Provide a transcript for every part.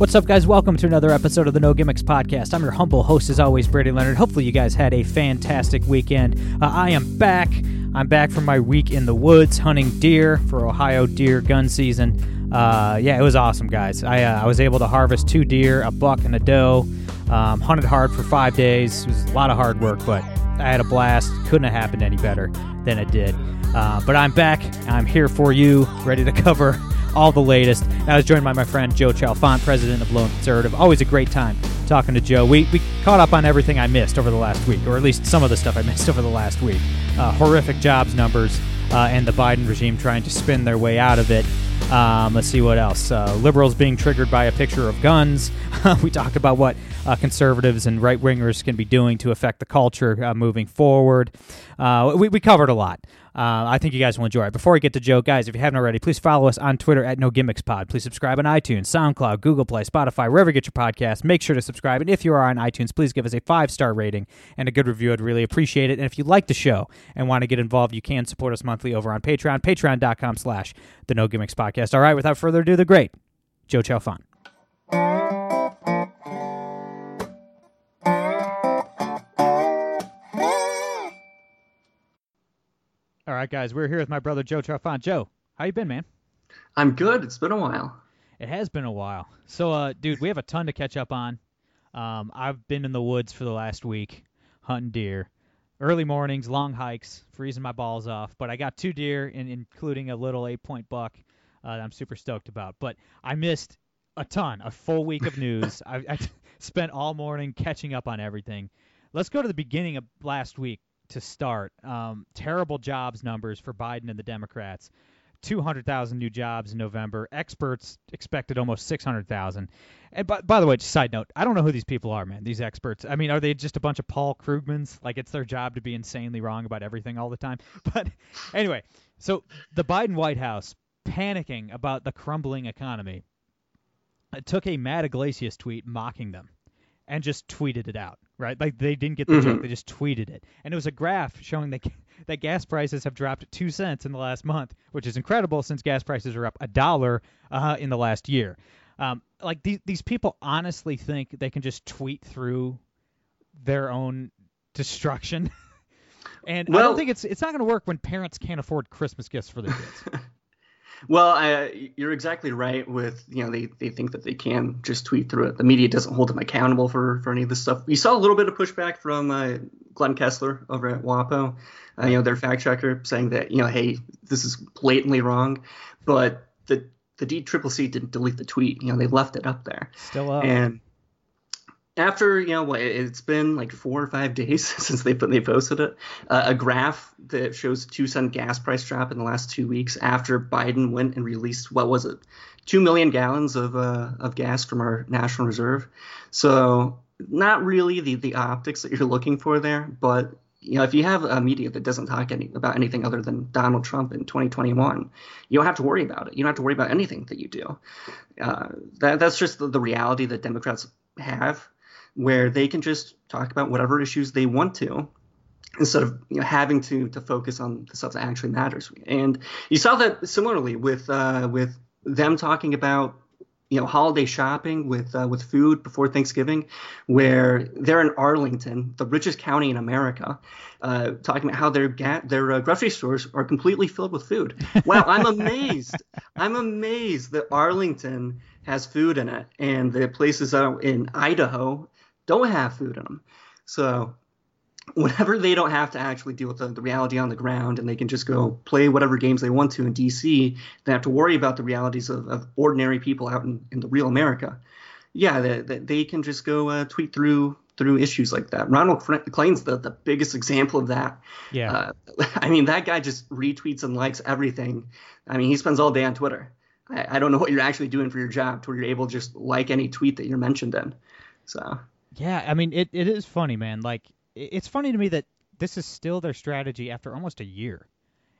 What's up, guys? Welcome to another episode of the No Gimmicks Podcast. I'm your humble host, as always, Brady Leonard. Hopefully, you guys had a fantastic weekend. Uh, I am back. I'm back from my week in the woods hunting deer for Ohio deer gun season. Uh, yeah, it was awesome, guys. I, uh, I was able to harvest two deer, a buck, and a doe. Um, hunted hard for five days. It was a lot of hard work, but I had a blast. Couldn't have happened any better than it did. Uh, but I'm back. I'm here for you, ready to cover all the latest. I was joined by my friend Joe Chalfant, president of Lone Conservative. Always a great time talking to Joe. We, we caught up on everything I missed over the last week, or at least some of the stuff I missed over the last week. Uh, horrific jobs numbers uh, and the Biden regime trying to spin their way out of it. Um, let's see what else. Uh, liberals being triggered by a picture of guns. we talked about what uh, conservatives and right wingers can be doing to affect the culture uh, moving forward. Uh, we, we covered a lot. Uh, I think you guys will enjoy it. Before we get to Joe, guys, if you haven't already, please follow us on Twitter at No Gimmicks Pod. Please subscribe on iTunes, SoundCloud, Google Play, Spotify, wherever you get your podcast. Make sure to subscribe. And if you are on iTunes, please give us a five star rating and a good review. I'd really appreciate it. And if you like the show and want to get involved, you can support us monthly over on Patreon, patreon.com slash the No Gimmicks Podcast. All right, without further ado, the great Joe Chalfant. All right, guys, we're here with my brother Joe Chalfant. Joe, how you been, man? I'm good. It's been a while. It has been a while. So, uh, dude, we have a ton to catch up on. Um, I've been in the woods for the last week hunting deer. Early mornings, long hikes, freezing my balls off. But I got two deer, in, including a little eight-point buck uh, that I'm super stoked about. But I missed a ton, a full week of news. I, I spent all morning catching up on everything. Let's go to the beginning of last week to start. Um, terrible jobs numbers for Biden and the Democrats. 200,000 new jobs in November. Experts expected almost 600,000. And by, by the way, just side note, I don't know who these people are, man. These experts. I mean, are they just a bunch of Paul Krugmans? Like it's their job to be insanely wrong about everything all the time. But anyway, so the Biden White House panicking about the crumbling economy. Took a Matt Yglesias tweet mocking them and just tweeted it out, right? Like they didn't get the Mhm. joke, they just tweeted it. And it was a graph showing that that gas prices have dropped 2 cents in the last month, which is incredible since gas prices are up a dollar uh, in the last year. Um, like these these people honestly think they can just tweet through their own destruction. and I don't think it's it's not going to work when parents can't afford Christmas gifts for their kids. Well, I, you're exactly right. With you know, they, they think that they can just tweet through it. The media doesn't hold them accountable for, for any of this stuff. We saw a little bit of pushback from uh, Glenn Kessler over at WAPO, uh, you know, their fact checker, saying that you know, hey, this is blatantly wrong. But the the DCCC didn't delete the tweet. You know, they left it up there. Still up. And after you know what it's been like four or five days since they put they posted it, uh, a graph that shows two cent gas price drop in the last two weeks after Biden went and released what was it, two million gallons of uh, of gas from our national reserve. So not really the the optics that you're looking for there, but you know if you have a media that doesn't talk any, about anything other than Donald Trump in 2021, you don't have to worry about it. You don't have to worry about anything that you do. Uh, that that's just the, the reality that Democrats have where they can just talk about whatever issues they want to instead of you know, having to to focus on the stuff that actually matters. And you saw that similarly with uh, with them talking about you know holiday shopping with uh, with food before Thanksgiving, where they're in Arlington, the richest county in America, uh, talking about how their ga- their uh, grocery stores are completely filled with food. Wow, I'm amazed. I'm amazed that Arlington has food in it, and the places out in Idaho don't have food in them. So whenever they don't have to actually deal with the, the reality on the ground and they can just go play whatever games they want to in DC, they have to worry about the realities of, of ordinary people out in, in the real America. Yeah, they, they, they can just go uh, tweet through through issues like that. Ronald Klain's the, the biggest example of that. yeah. Uh, I mean, that guy just retweets and likes everything. I mean, he spends all day on Twitter. I, I don't know what you're actually doing for your job to where you're able to just like any tweet that you're mentioned in. So Yeah, I mean, it, it is funny, man. Like, it's funny to me that this is still their strategy after almost a year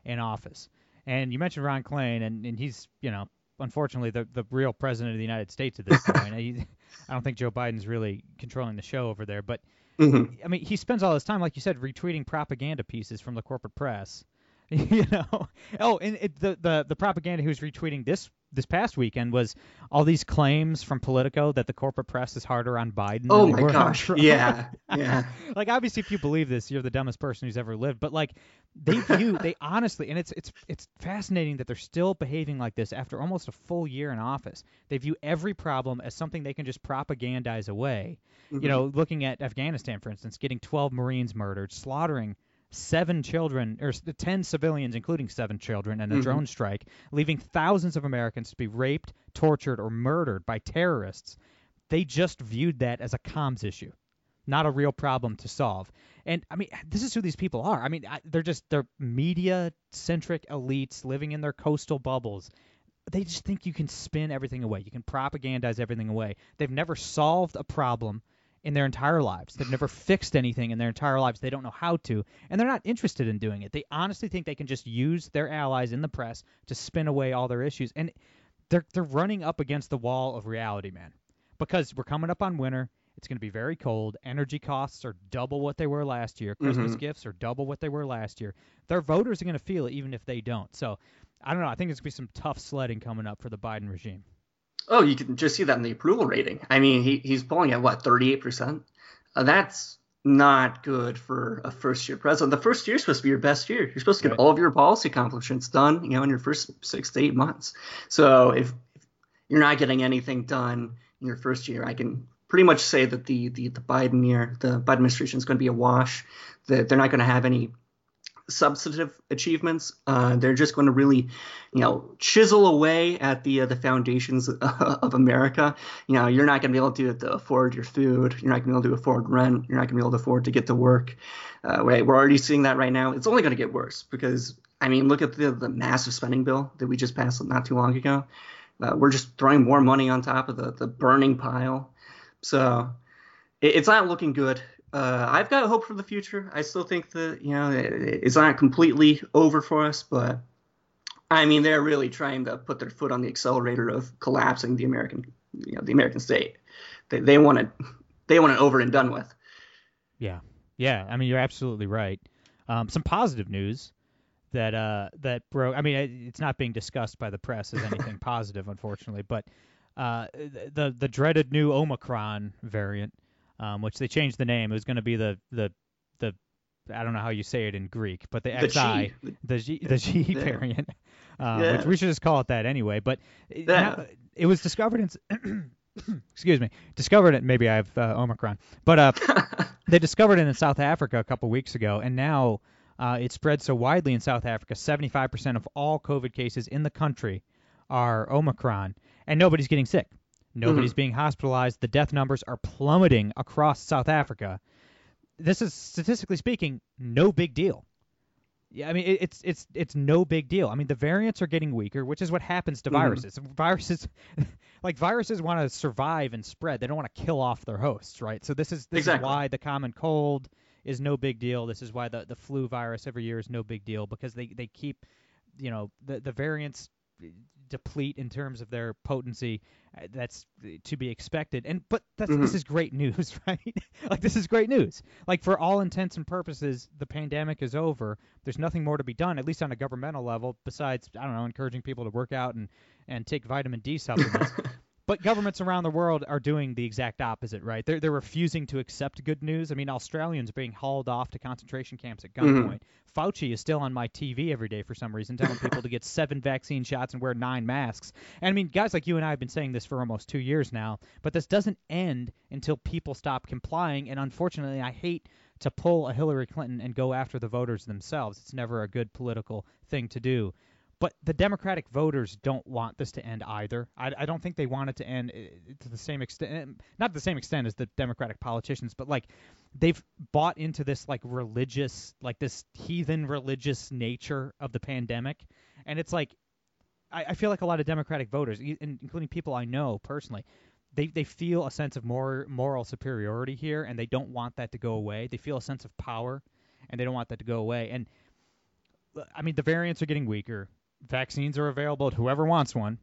in office. And you mentioned Ron Klain, and, and he's, you know, unfortunately the the real president of the United States at this point. he, I don't think Joe Biden's really controlling the show over there, but Mm-hmm. I mean, he spends all his time, like you said, retweeting propaganda pieces from the corporate press. you know. Oh, and it, the the the propaganda he was retweeting this this past weekend was all these claims from Politico that the corporate press is harder on Biden. Oh than my gosh! Yeah, yeah. like obviously, if you believe this, you're the dumbest person who's ever lived. But like they view, they honestly, and it's it's it's fascinating that they're still behaving like this after almost a full year in office. They view every problem as something they can just propagandize away. Mm-hmm. You know, looking at Afghanistan, for instance, getting 12 Marines murdered, slaughtering seven children or 10 civilians including seven children and a Mhm. drone strike leaving thousands of americans to be raped tortured or murdered by terrorists. They just viewed that as a comms issue not a real problem to solve. And i mean this is who these people are. I mean I, they're just they're media centric elites living in their coastal bubbles. They just think you can spin everything away. You can propagandize everything away. They've never solved a problem in their entire lives. They've never fixed anything in their entire lives. They don't know how to, and they're not interested in doing it. They honestly think they can just use their allies in the press to spin away all their issues, and they're they're running up against the wall of reality, man. Because we're coming up on winter. It's going to be very cold. Energy costs are double what they were last year. Christmas Mhm. gifts are double what they were last year. Their voters are going to feel it even if they don't. So, I don't know. I think it's going to be some tough sledding coming up for the Biden regime. Oh, you can just see that in the approval rating. I mean, he, he's polling at what, 38%? Uh, that's not good for a first year president. The first year is supposed to be your best year. You're supposed to get Right. all of your policy accomplishments done, you know, in your first six to eight months. So if, if you're not getting anything done in your first year, I can pretty much say that the the, the Biden year, the Biden administration is going to be a wash. That they're not going to have any substantive achievements. Uh, they're just going to really, you know, chisel away at the uh, the foundations of America. You know, you're not going to be able to, to afford your food. You're not going to be able to afford rent. You're not going to be able to afford to get to work. Uh, we're already seeing that right now. It's only going to get worse because I mean, look at the the massive spending bill that we just passed not too long ago. Uh, we're just throwing more money on top of the the burning pile. So it, it's not looking good. Uh, I've got hope for the future. I still think that you know it's not completely over for us, but I mean they're really trying to put their foot on the accelerator of collapsing the American, you know, the American state. They they want it, they want it over and done with. Yeah, yeah. I mean, you're absolutely right. Um, some positive news that uh, that broke. I mean, it's not being discussed by the press as anything positive, unfortunately. But uh, the the dreaded new Omicron variant, um, which they changed the name, it was going to be the the the I don't know how you say it in Greek, but the, The XI, G. the G, the G Yeah. variant, uh, Yeah. which we should just call it that anyway. But it- Yeah. now- it was discovered in. excuse me, discovered it. Maybe I have uh, Omicron, but uh, they discovered it in South Africa a couple weeks ago, and now uh, it spread so widely in South Africa. 75% of all COVID cases in the country are Omicron, and nobody's getting sick. Nobody's being hospitalized. The death numbers are plummeting across South Africa. This is statistically speaking no big deal. Yeah, I mean it, it's it's it's no big deal. I mean the variants are getting weaker, which is what happens to Mhm. viruses. Viruses, like viruses, want to survive and spread. They don't want to kill off their hosts, right? So this is this Exactly. is why the common cold is no big deal. This is why the the flu virus every year is no big deal because they they keep, you know, the the variants deplete in terms of their potency. Uh, That's to be expected. And but that's this is great news, right? like this is great news. Like for all intents and purposes, the pandemic is over. There's nothing more to be done, at least on a governmental level, besides I don't know, encouraging people to work out and and take vitamin D supplements. But governments around the world are doing the exact opposite, right? They're they're refusing to accept good news. I mean, Australians are being hauled off to concentration camps at mm-hmm. gunpoint. Fauci is still on my TV every day for some reason, telling people to get seven vaccine shots and wear nine masks. And I mean, guys like you and I have been saying this for almost two years now, but this doesn't end until people stop complying. And unfortunately, I hate to pull a Hillary Clinton and go after the voters themselves. It's never a good political thing to do. But the Democratic voters don't want this to end either. I, I don't think they want it to end uh, to the same extent, eh, not the same extent as the Democratic politicians, but like they've bought into this like religious, like this heathen religious nature of the pandemic, and it's like I, I feel like a lot of Democratic voters, including people I know personally, they they feel a sense of more moral superiority here, and they don't want that to go away. They feel a sense of power, and they don't want that to go away. And uh, I mean, the variants are getting weaker. Vaccines are available to whoever wants one.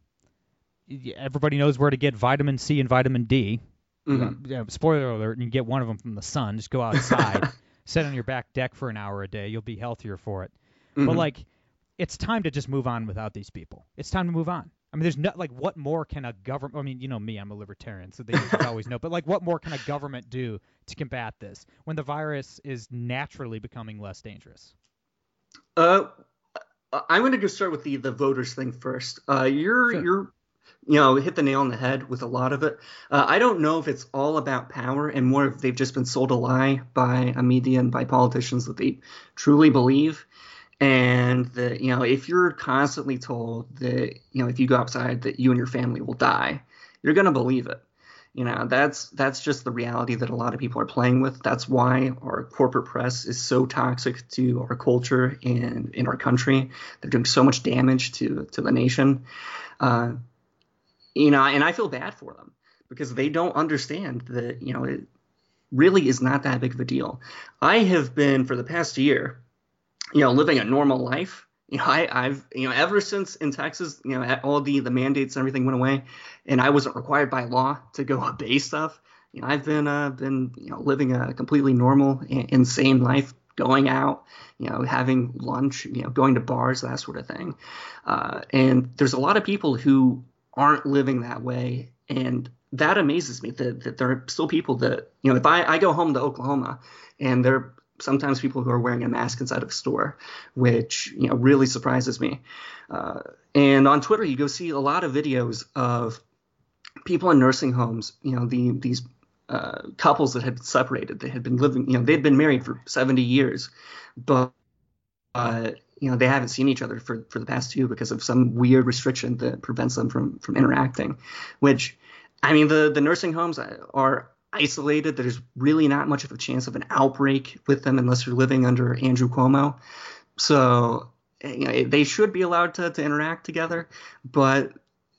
Everybody knows where to get vitamin C and vitamin D. Mhm. Yeah, spoiler alert: you can get one of them from the sun. Just go outside, sit on your back deck for an hour a day. You'll be healthier for it. But Mhm. like, it's time to just move on without these people. It's time to move on. I mean, there's not like, what more can a government? I mean, you know me, I'm a libertarian, so they always know. But like, what more can a government do to combat this when the virus is naturally becoming less dangerous? Uh, I'm going to just start with the the voters thing first. Uh, you're Sure. you're you know hit the nail on the head with a lot of it. Uh, I don't know if it's all about power and more if they've just been sold a lie by a media and by politicians that they truly believe. And that you know if you're constantly told that you know if you go outside that you and your family will die, you're going to believe it. You know that's that's just the reality that a lot of people are playing with. That's why our corporate press is so toxic to our culture and in our country. They're doing so much damage to to the nation. Uh, you know, and I feel bad for them because they don't understand that you know it really is not that big of a deal. I have been for the past year, you know, living a normal life. You know, I, I've you know ever since in Texas, you know, all the the mandates and everything went away, and I wasn't required by law to go obey stuff. You know, I've been uh, been you know living a completely normal, insane life, going out, you know, having lunch, you know, going to bars, that sort of thing. Uh, and there's a lot of people who aren't living that way, and that amazes me that, that there are still people that you know if I, I go home to Oklahoma and there sometimes people who are wearing a mask inside of a store, which you know really surprises me. Uh, and on Twitter, you go see a lot of videos of people in nursing homes. You know the these uh, couples that had separated, they had been living, you know, they'd been married for 70 years, but uh, you know they haven't seen each other for, for the past two because of some weird restriction that prevents them from from interacting. Which, I mean, the the nursing homes are isolated. There's really not much of a chance of an outbreak with them unless you're living under Andrew Cuomo. So you know they should be allowed to, to interact together, but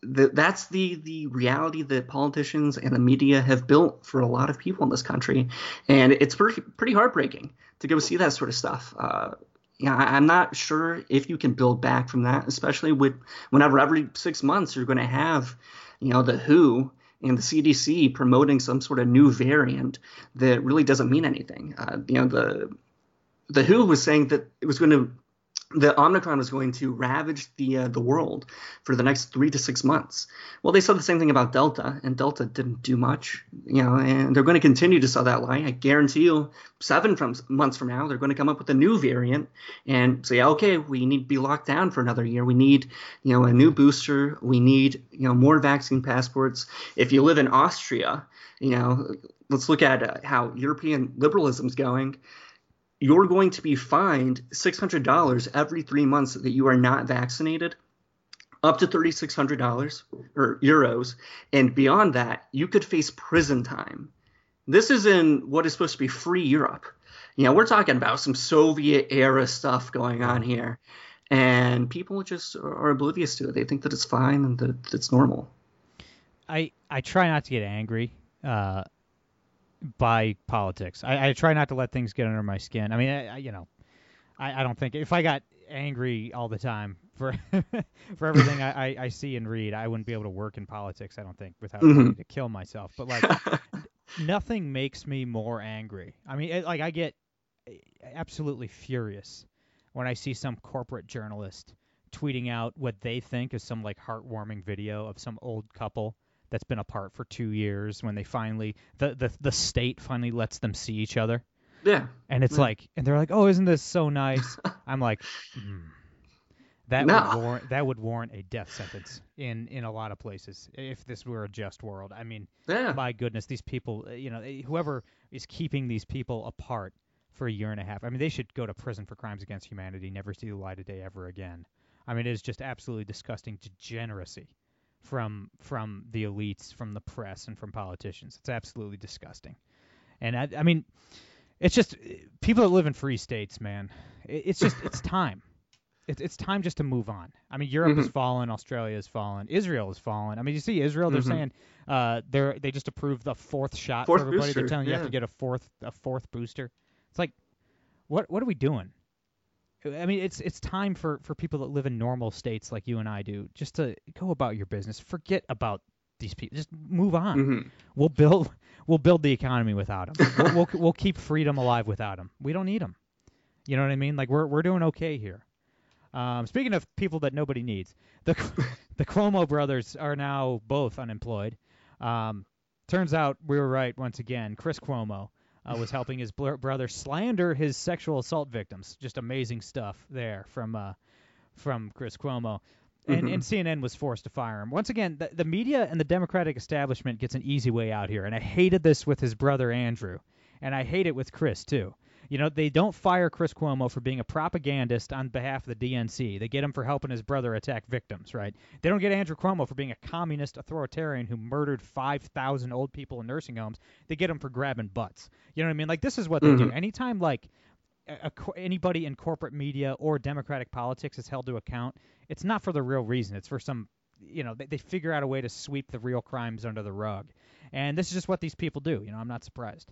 the, that's the the reality that politicians and the media have built for a lot of people in this country, and it's pretty pretty heartbreaking to go see that sort of stuff. Uh, yeah, I- I'm not sure if you can build back from that, especially with whenever every six months you're going to have, you know, the WHO and the CDC promoting some sort of new variant that really doesn't mean anything. Uh, you know, the the WHO was saying that it was going to the Omicron was going to ravage the uh, the world for the next three to six months. Well, they said the same thing about Delta, and Delta didn't do much, you know, and they're going to continue to sell that lie. I guarantee you, seven from months from now, they're going to come up with a new variant and say, okay, we need to be locked down for another year. We need, you know, a new booster. We need, you know, more vaccine passports. If you live in Austria, you know, let's look at uh, how European liberalism is going you're going to be fined $600 every three months that you are not vaccinated, up to $3,600 or euros. And beyond that, you could face prison time. This is in what is supposed to be free Europe. You know, we're talking about some Soviet era stuff going on here. And people just are oblivious to it. They think that it's fine and that it's normal. I I try not to get angry uh, by politics. I, I try not to let things get under my skin. I mean, I, I, you know, I, I don't think if I got angry all the time for for everything I, I, see and read, I wouldn't be able to work in politics. I don't think without Mhm. to kill myself. But like, nothing makes me more angry. I mean, it, like I get absolutely furious when I see some corporate journalist tweeting out what they think is some like heartwarming video of some old couple that's been apart for two years when they finally the the, the state finally lets them see each other Yeah. and it's Yeah. like and they're like oh isn't this so nice i'm like mm. that No. would warrant that would warrant a death sentence in in a lot of places if this were a just world i mean Yeah. my goodness these people uh, you know eh, whoever is keeping these people apart for a year and a half i mean they should go to prison for crimes against humanity never see the light of day ever again i mean it is just absolutely disgusting degeneracy from from the elites from the press and from politicians it's absolutely disgusting and i, I mean it's just people that live in free states man it, it's just it's time it's it's time just to move on. I mean, Europe Mm-hmm. has fallen, Australia has fallen, Israel has fallen. I mean, you see Israel, they're saying uh, they're they just approved the fourth shot Mm-hmm. Fourth for everybody. booster, they're telling you you have to get a fourth a fourth booster. It's like, what what are we doing? I mean, it's it's time for for people that live in normal states like you and I do, just to go about your business. Forget about these people. Just move on. Mm-hmm. We'll build we'll build the economy without them. we'll, we'll we'll keep freedom alive without them. We don't need them. You know what I mean? Like we're we're doing okay here. Um, speaking of people that nobody needs, the the Cuomo brothers are now both unemployed. Um, turns out we were right once again. Chris Cuomo uh, was helping his bl- brother slander his sexual assault victims. Just amazing stuff there from uh, from Chris Cuomo. And, and CNN was forced to fire him. Once again, the, the media and the Democratic establishment gets an easy way out here. And I hated this with his brother Andrew. And I hate it with Chris, too. You know, they don't fire Chris Cuomo for being a propagandist on behalf of the DNC. They get him for helping his brother attack victims, right? They don't get Andrew Cuomo for being a communist authoritarian who murdered 5,000 old people in nursing homes. They get him for grabbing butts. You know what I mean? Like, this is what they do. Mm-hmm. Anytime, like, a, a anybody in corporate media or Democratic politics is held to account, it's not for the real reason. It's for some, you know, they, they figure out a way to sweep the real crimes under the rug. And this is just what these people do. You know, I'm not surprised.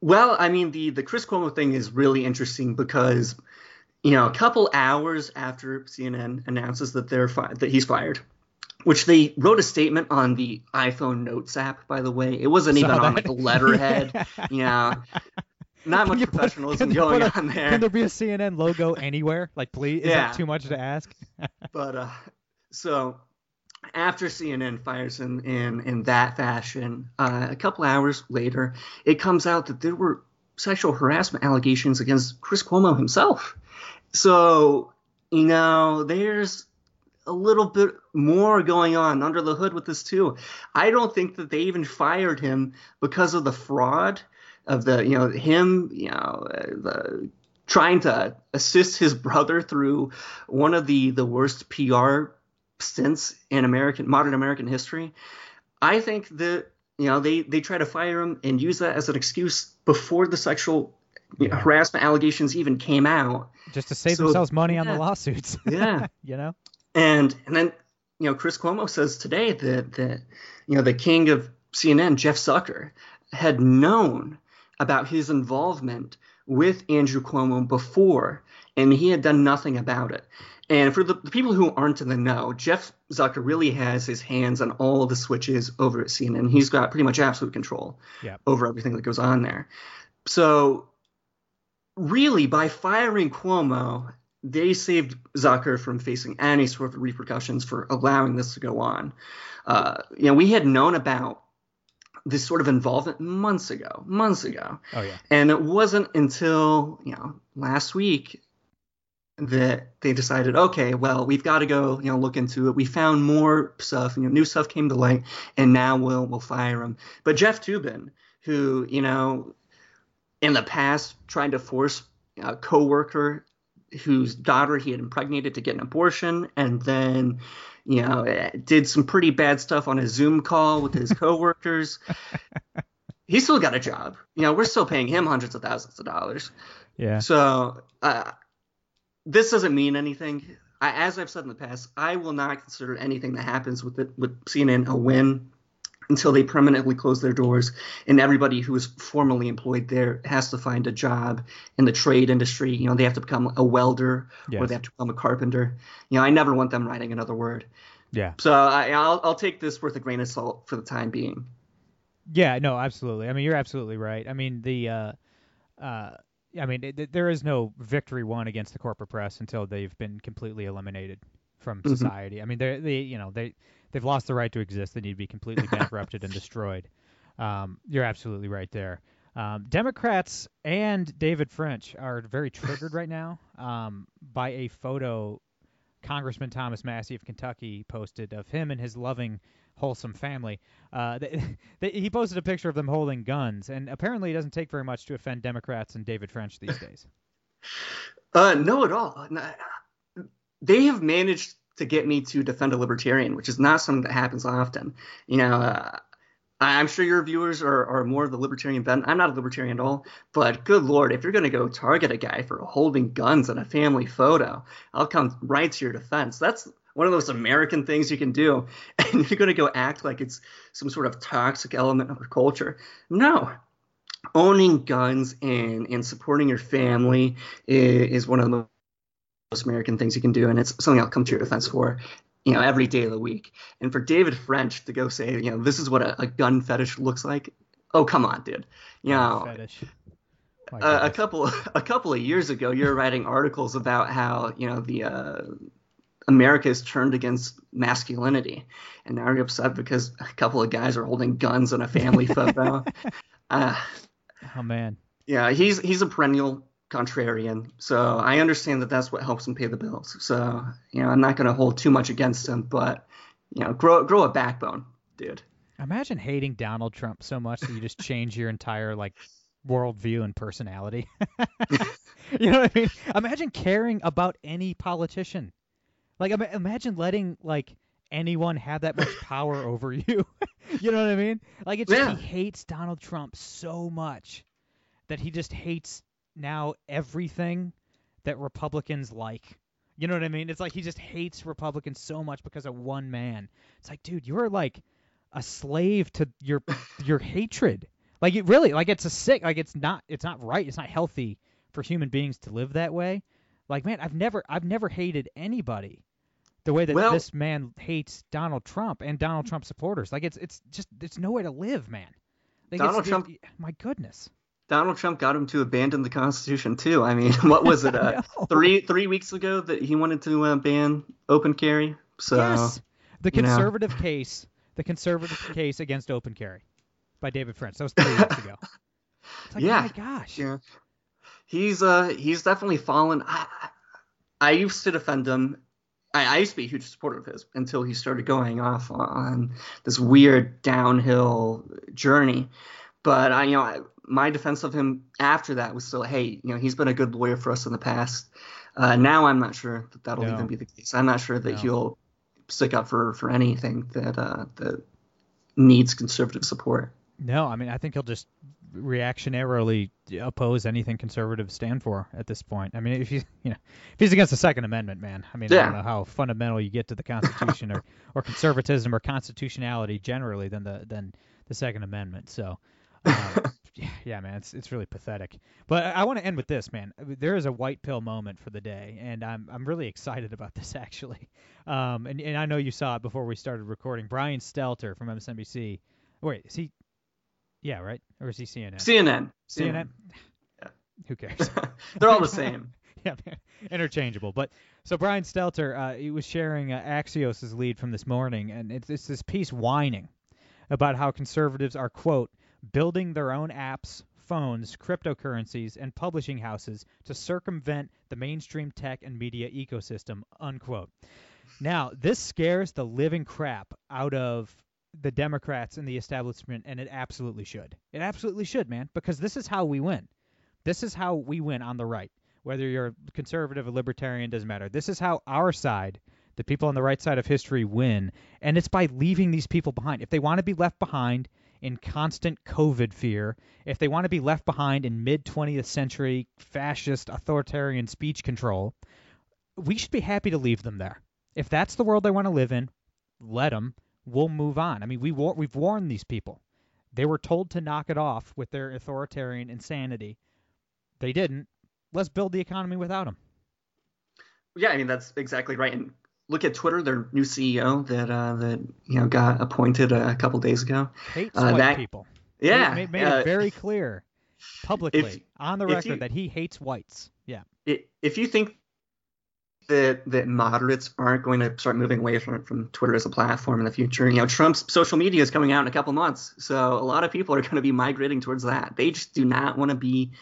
Well, I mean, the the Chris Cuomo thing is really interesting because, you know, a couple hours after CNN announces that they're fi- that he's fired, which they wrote a statement on the iPhone Notes app, by the way. It wasn't even on like a letterhead. you know, not much put- professionalism going a- on there. Can there be a CNN logo anywhere? Like, please? Is Yeah. that too much to ask? But uh, so after CNN fires him in in that fashion, uh, a couple hours later, it comes out that there were sexual harassment allegations against Chris Cuomo himself. So you know, there's a little bit more going on under the hood with this too. I don't think that they even fired him because of the fraud of the you know him you know the trying to assist his brother through one of the the worst PR stints in American modern American history. I think that you know they they try to fire him and use that as an excuse before the sexual you know, harassment allegations even came out. Just to save So, themselves money on the lawsuits. Yeah. you know? And and then you know Chris Cuomo says today that that you know the king of CNN Jeff Zucker had known about his involvement with Andrew Cuomo before, and he had done nothing about it. And for the, the people who aren't in the know, Jeff Zucker really has his hands on all the switches over at CNN. He's got pretty much absolute control Yeah. over everything that goes on there. So, really, by firing Cuomo, they saved Zucker from facing any sort of repercussions for allowing this to go on. Uh, you know, we had known about this sort of involvement months ago, months ago. Oh, yeah. And it wasn't until, you know, last week that they decided, okay, well, we've got to go, you know, look into it. We found more stuff, you know, new stuff came to light, and now we'll we'll fire him. But Jeff Toobin, who, you know, in the past tried to force a coworker whose daughter he had impregnated to get an abortion, and then, you know, eh, did some pretty bad stuff on a Zoom call with his coworkers. he still got a job. You know, we're still paying him hundreds of thousands of dollars. Yeah. So uh, this doesn't mean anything. I, as I've said in the past, I will not consider anything that happens with it with CNN a win until they permanently close their doors and everybody who is formally employed there has to find a job in the trade industry. You know, they have to become a welder or they have to become a carpenter. You know, I never want them writing another word. Yeah. So I, I'll, I'll take this with a grain of salt for the time being. Yeah, no, absolutely. I mean, you're absolutely right. I mean, the, uh, uh, I mean, it, there is no victory won against the corporate press until they've been completely eliminated from society. I mean, they, they, you know, they, they've lost the right to exist. They need to be completely bankrupted and destroyed. Um, you're absolutely right there. Um, Democrats and David French are very triggered right now um, by a photo Congressman Thomas Massie of Kentucky posted of him and his loving, wholesome family. Uh, they, they, he posted a picture of them holding guns, and apparently it doesn't take very much to offend Democrats and David French these days. Uh, no, at all. They have managed to get me to defend a libertarian, which is not something that happens often. You know, uh, I'm sure your viewers are, are more of the libertarian bent. I'm not a libertarian at all, but good lord, if you're going to go target a guy for holding guns in a family photo, I'll come right to your defense. That's one of those American things you can do. And you're going to go act like it's some sort of toxic element of our culture. No. Owning guns and, and supporting your family is, is one of the most American things you can do, and it's something I'll come to your defense for you know, every day of the week. And for David French to go say, you know, this is what a, a gun fetish looks like. Oh, come on, dude. You know, Fetish. A couple a couple of years ago, you were writing articles about how you know the uh, America is turned against masculinity, and now you're upset because a couple of guys are holding guns in a family photo. Uh, Oh man. yeah, he's he's a perennial contrarian, so I understand that that's what helps him pay the bills. So you know, I'm not going to hold too much against him, but you know, grow grow a backbone, dude. Imagine hating Donald Trump so much that you just change your entire like worldview and personality. you know what I mean? Imagine caring about any politician. Like ima- imagine letting like anyone have that much power over you. you know what I mean? Like it's just he hates Donald Trump so much that he just hates now everything that Republicans like. You know what I mean? It's like he just hates Republicans so much because of one man. It's like, dude, you're like a slave to your your hatred. Like it really, like it's a sick, like it's not, it's not right, it's not healthy for human beings to live that way. Like man, I've never, I've never hated anybody the way that Well- this man hates Donald Trump and Donald Trump supporters. Like it's, it's just, it's no way to live, man. Like, Donald Trump- my goodness. Donald Trump got him to abandon the Constitution too. I mean, what was it? Uh, three three weeks ago that he wanted to uh, ban open carry. So yes, the you know. conservative case, the conservative case against open carry, by David French. That was three weeks ago. It's like, Yeah. oh my gosh. yeah, he's uh he's definitely fallen. I, I used to defend him. I, I used to be a huge supporter of his until he started going off on this weird downhill journey. But I, you know, I, my defense of him after that was still, hey, you know, he's been a good lawyer for us in the past. Uh, now I'm not sure that that'll No. even be the case. I'm not sure that No. he'll stick up for for anything that uh, that needs conservative support. No, I mean I think he'll just reactionarily oppose anything conservatives stand for at this point. I mean if he's you know if he's against the Second Amendment, man, I mean I don't know how fundamental you get to the Constitution or, or conservatism or constitutionality generally than the than the Second Amendment. So um, yeah, yeah, man, it's it's really pathetic. But I, I want to end with this, man. There is a white pill moment for the day, and I'm I'm really excited about this actually. Um, and and I know you saw it before we started recording. Brian Stelter from MSNBC. Wait, is he? Yeah, right. Or is he CNN? CNN. CNN. Yeah. Who cares? They're all the same. yeah, man. interchangeable. But so Brian Stelter, uh, he was sharing uh, Axios' lead from this morning, and it's, it's this piece whining about how conservatives are quote building their own apps, phones, cryptocurrencies, and publishing houses to circumvent the mainstream tech and media ecosystem unquote. Now this scares the living crap out of the Democrats and the establishment, and it absolutely should. It absolutely should, man, because this is how we win. This is how we win on the right. Whether you're conservative or libertarian doesn't matter. This is how our side, the people on the right side of history, win, and it's by leaving these people behind. If they want to be left behind in constant COVID fear, if they want to be left behind in mid 20th century fascist authoritarian speech control, we should be happy to leave them there. If that's the world they want to live in, let them. We'll move on. I mean, we war- we've warned these people. They were told to knock it off with their authoritarian insanity. They didn't. Let's build the economy without them. Yeah, I mean that's exactly right. And look at Twitter, their new CEO that uh, that you know got appointed a couple days ago. Hates Uh, white that- people. Yeah, made, made uh, it very clear publicly on the record you- that he hates whites. Yeah. if you think that that moderates aren't going to start moving away from from Twitter as a platform in the future, you know, Trump's social media is coming out in a couple months, so a lot of people are going to be migrating towards that. They just do not want to be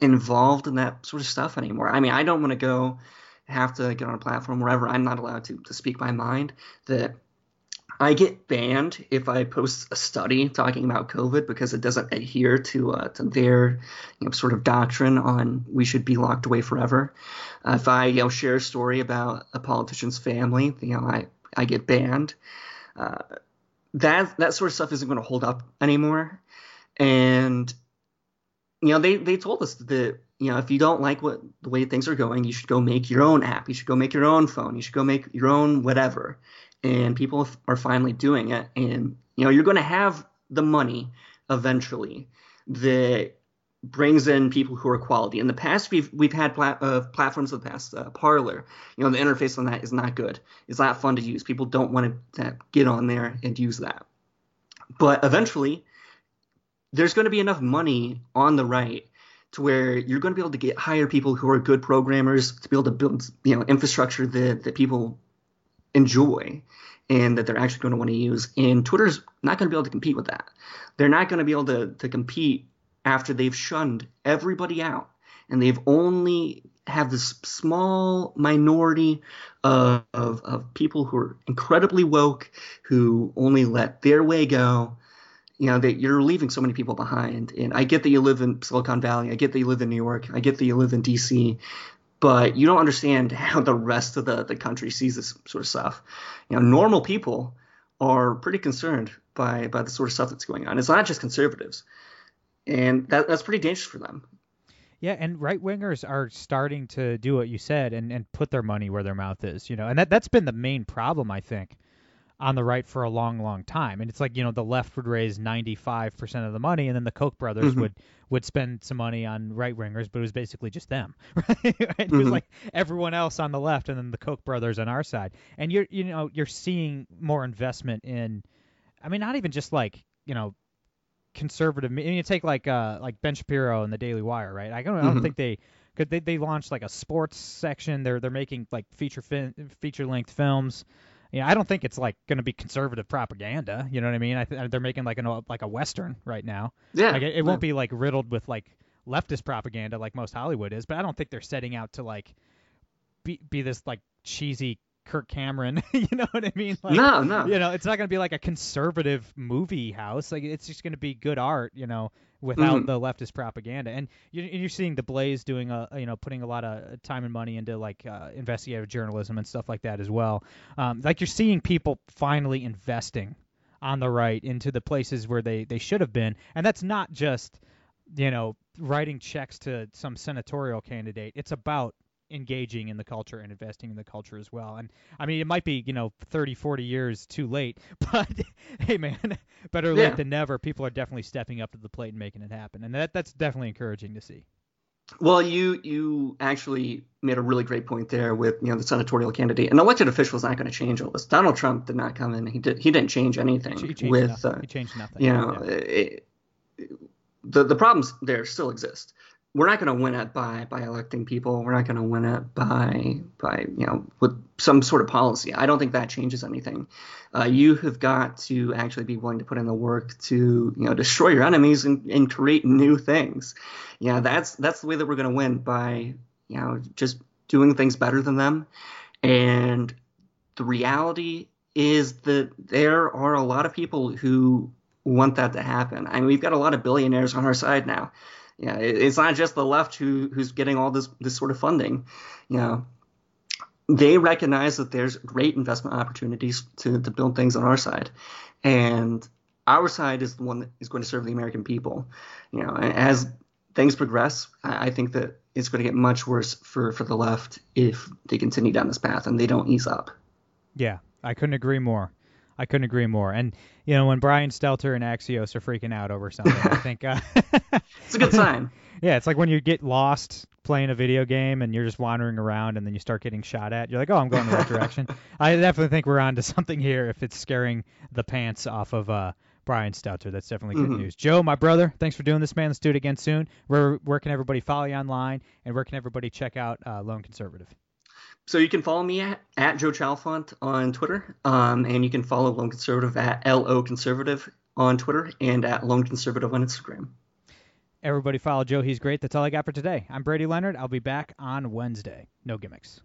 involved in that sort of stuff anymore. I mean, I don't want to go have to get on a platform wherever I'm not allowed to to speak my mind. That I get banned if I post a study talking about COVID because it doesn't adhere to uh, to their you know, sort of doctrine on we should be locked away forever. Uh, if I you know share a story about a politician's family, you know I I get banned. Uh, that that sort of stuff isn't going to hold up anymore. And you know, they they told us that you know if you don't like what the way things are going, you should go make your own app. You should go make your own phone. You should go make your own whatever. And people are finally doing it. And you know, you're going to have the money eventually that brings in people who are quality. In the past, we've we've had plat- uh, platforms in the past, uh, Parler. You know, the interface on that is not good. It's not fun to use. People don't want to get on there and use that. But eventually, there's going to be enough money on the right to where you're going to be able to get hire people who are good programmers to be able to build you know infrastructure that that people enjoy and that they're actually going to want to use. And Twitter's not going to be able to compete with that. They're not going to be able to, to compete after they've shunned everybody out and they've only have this small minority of, of, of people who are incredibly woke who only let their way go you know that you're leaving so many people behind. And i get that you live in silicon valley. I get that you live in new york. I get that you live in dc but you don't understand how the rest of the, the country sees this sort of stuff. You know normal people are pretty concerned by by the sort of stuff that's going on. It's not just conservatives. And that, that's pretty dangerous for them. Yeah, and right wingers are starting to do what you said and, and put their money where their mouth is, you know, and that that's been the main problem I think on the right for a long, long time. And it's like you know the left would raise 95% of the money, and then the Koch brothers mm-hmm. would would spend some money on right wingers, but it was basically just them, right? It mm-hmm. was like everyone else on the left, and then the Koch brothers on our side. And you're you know you're seeing more investment in, I mean, not even just like you know conservative. I mean, you take like uh like Ben Shapiro and the Daily Wire, right? I don't, mm-hmm. I don't mm-hmm. think they could they they launched like a sports section. They're they're making like feature fin- feature length films. You know, I don't think it's like going to be conservative propaganda. You know what I mean? I th- they're making like an like a western right now. Yeah. Like it, it won't be like riddled with like leftist propaganda like most Hollywood is, but I don't think they're setting out to like be be this like cheesy Kirk Cameron. you know what I mean? Like, no, no. You know, it's not going to be like a conservative movie house. Like it's just going to be good art. You know, without mm-hmm. the leftist propaganda. And you're, you're seeing the Blaze doing a you know putting a lot of time and money into like uh, investigative journalism and stuff like that as well. Um, like you're seeing people finally investing on the right into the places where they they should have been, and that's not just you know writing checks to some senatorial candidate. It's about engaging in the culture and investing in the culture as well. And I mean, it might be, you know, 30, 40 years too late, but hey, man, better late yeah. than never. People are definitely stepping up to the plate and making it happen. And that that's definitely encouraging to see. Well, you you actually made a really great point there with you know the senatorial candidate. An elected official is not going to change all this. Donald Trump did not come in. He did he didn't change anything he with nothing. Uh, he changed nothing. You know, yeah. it, the the problems there still exist we're not going to win it by by electing people. We're not going to win it by by you know with some sort of policy. I don't think that changes anything. Uh, you have got to actually be willing to put in the work to you know destroy your enemies and, and create new things. Yeah, that's that's the way that we're going to win by you know just doing things better than them. And the reality is that there are a lot of people who want that to happen. I mean, we've got a lot of billionaires on our side now yeah, it's not just the left who who's getting all this this sort of funding. You know, they recognize that there's great investment opportunities to to build things on our side, and our side is the one that is going to serve the American people. You know, as things progress, I think that it's going to get much worse for for the left if they continue down this path and they don't ease up. Yeah, I couldn't agree more. I couldn't agree more. And you know, when Brian Stelter and Axios are freaking out over something, I think uh, it's a good sign. yeah, it's like when you get lost playing a video game and you're just wandering around and then you start getting shot at. You're like, oh, I'm going the right direction. I definitely think we're on to something here if it's scaring the pants off of uh, Brian Stelter. That's definitely good mm-hmm. news. Joe, my brother, thanks for doing this, man. Let's do it again soon. Where where can everybody follow you online and where can everybody check out uh, Lone Conservative? so you can follow me at, at Joe Chalfant on Twitter, um, and you can follow Lone Conservative at LO Conservative on Twitter and at Lone Conservative on Instagram. Everybody follow Joe. He's great. That's all I got for today. I'm Brady Leonard. I'll be back on Wednesday. No gimmicks.